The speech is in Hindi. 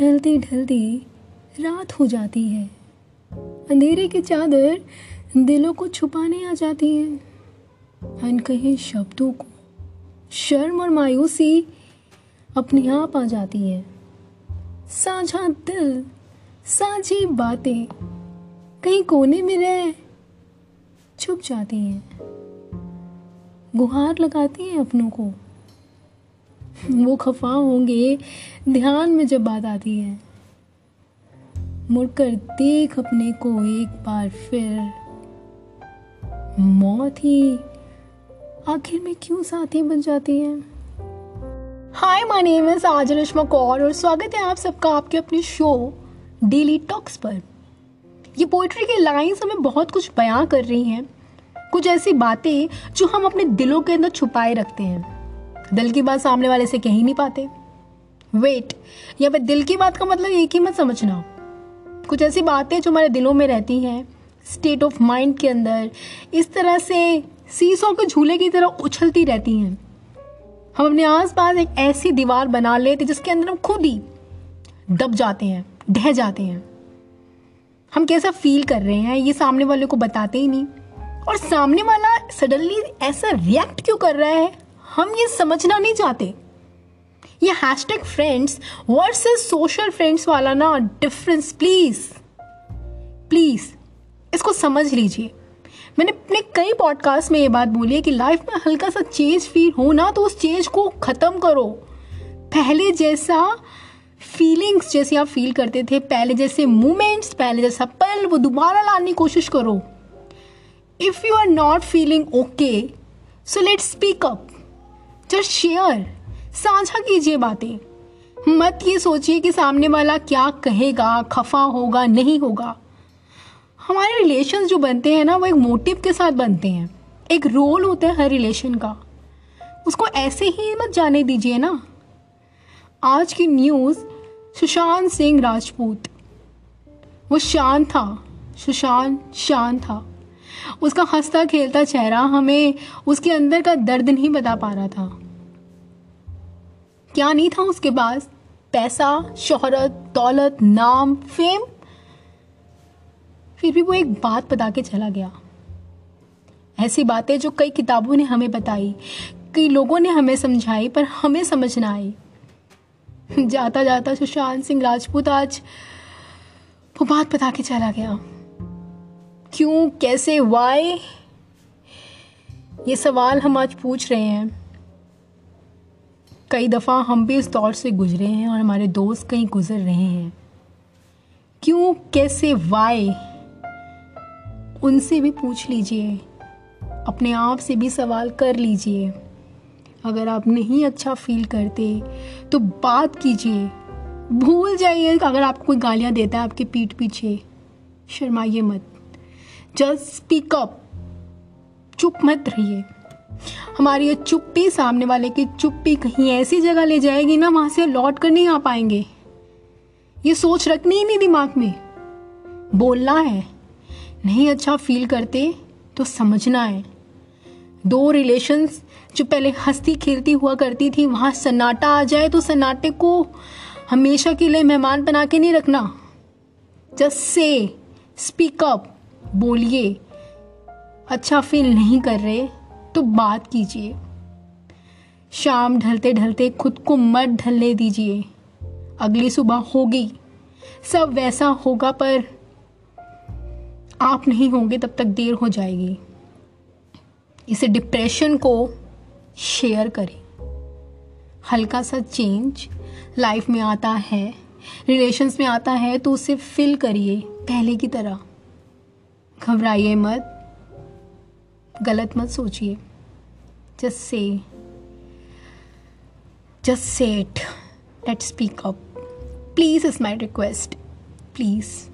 ढलते ढलते रात हो जाती है। अंधेरे की चादर दिलों को छुपाने आ जाती है। अनकहे शब्दों को शर्म और मायूसी अपने आप आ जाती है। साझा दिल, साझी बातें कहीं कोने में रह छुप जाती हैं। गुहार लगाती हैं अपनों को। वो खफा होंगे। ध्यान में जब बात आती है, मुड़कर देख अपने को एक बार फिर। मौत ही आखिर में क्यों साथी बन जाती है? हाय, माय नेम इज़ आज कौर और स्वागत है आप सबका आपके अपने शो डेली टॉक्स पर। ये पोइट्री की लाइंस हमें बहुत कुछ बयां कर रही हैं। कुछ ऐसी बातें जो हम अपने दिलों के अंदर छुपाए रखते हैं। दिल की बात सामने वाले से कह ही नहीं पाते। वेट या फिर दिल की बात का मतलब एक ही मत समझना। कुछ ऐसी बातें जो हमारे दिलों में रहती हैं स्टेट ऑफ़ माइंड के अंदर, इस तरह से सीसों के झूले की तरह उछलती रहती हैं। हम अपने आस पास एक ऐसी दीवार बना लेते जिसके अंदर हम खुद ही दब जाते हैं, ढह जाते हैं। हम कैसा फील कर रहे हैं, ये सामने वाले को बताते ही नहीं। और सामने वाला सडनली ऐसा रिएक्ट क्यों कर रहा है? हम ये समझना नहीं चाहते। ये hash tag friends versus social friends वाला ना डिफरेंस प्लीज़ प्लीज़ इसको समझ लीजिए। मैंने अपने कई पॉडकास्ट में ये बात बोली है कि लाइफ में हल्का सा चेंज फील हो ना तो उस चेंज को ख़त्म करो। पहले जैसा फीलिंग्स जैसे आप फील करते थे, पहले जैसे मोमेंट्स पहले जैसा पल, वो दोबारा लाने की कोशिश करो। If you are not feeling okay so let speak up just share, साझा कीजिए बातें। मत ये सोचिए कि सामने वाला क्या कहेगा, खफा होगा, नहीं होगा। हमारे रिलेशन जो बनते हैं ना, वो एक मोटिव के साथ बनते हैं। एक रोल होता है हर रिलेशन का। उसको ऐसे ही मत जाने दीजिए ना। आज की न्यूज़ सुशांत सिंह राजपूत। वो शांत था, सुशांत शांत था। उसका हंसता खेलता चेहरा हमें उसके अंदर का दर्द नहीं बता पा रहा था। क्या नहीं था उसके पास? पैसा, शोहरत, दौलत, नाम, फेम। फिर भी वो एक बात बता के चला गया। ऐसी बातें जो कई किताबों ने हमें बताई, कई लोगों ने हमें समझाई, पर हमें समझ ना आई। जाता जाता सुशांत सिंह राजपूत आज वो बात बता के चला गया। क्यों, कैसे वाई ये सवाल हम आज पूछ रहे हैं। कई दफ़ा हम भी इस दौर से गुजरे हैं और हमारे दोस्त कहीं गुजर रहे हैं। क्यों, कैसे वाई उनसे भी पूछ लीजिए। अपने आप से भी सवाल कर लीजिए। अगर आप नहीं अच्छा फील करते तो बात कीजिए। भूल जाइए, अगर आपको कोई गालियाँ देता है आपके पीठ पीछे, शर्माइए मत। जस्ट स्पीक अप चुप मत रहिए। हमारी ये चुप्पी सामने वाले की चुप्पी कहीं ऐसी जगह ले जाएगी ना, वहाँ से लौट कर नहीं आ पाएँगे। ये सोच रखनी ही नहीं दिमाग में। बोलना है। नहीं अच्छा फील करते तो समझना है। दो रिलेशंस जो पहले हंसती खेलती हुआ करती थी, वहाँ सन्नाटा आ जाए तो सन्नाटे को हमेशा के लिए मेहमान बना के नहीं रखना। जस्ट से स्पीक अप बोलिए अच्छा फील नहीं कर रहे तो बात कीजिए। शाम ढलते ढलते खुद को मत ढलने दीजिए। अगली सुबह होगी। सब वैसा होगा, पर आप नहीं होंगे तब तक देर हो जाएगी। इसे डिप्रेशन को शेयर करें। हल्का सा चेंज लाइफ में आता है रिलेशंस में आता है तो उसे फिल करिए, पहले की तरह। घबराइए मत, गलत मत सोचिए। Just say just say it let speak up please is my request please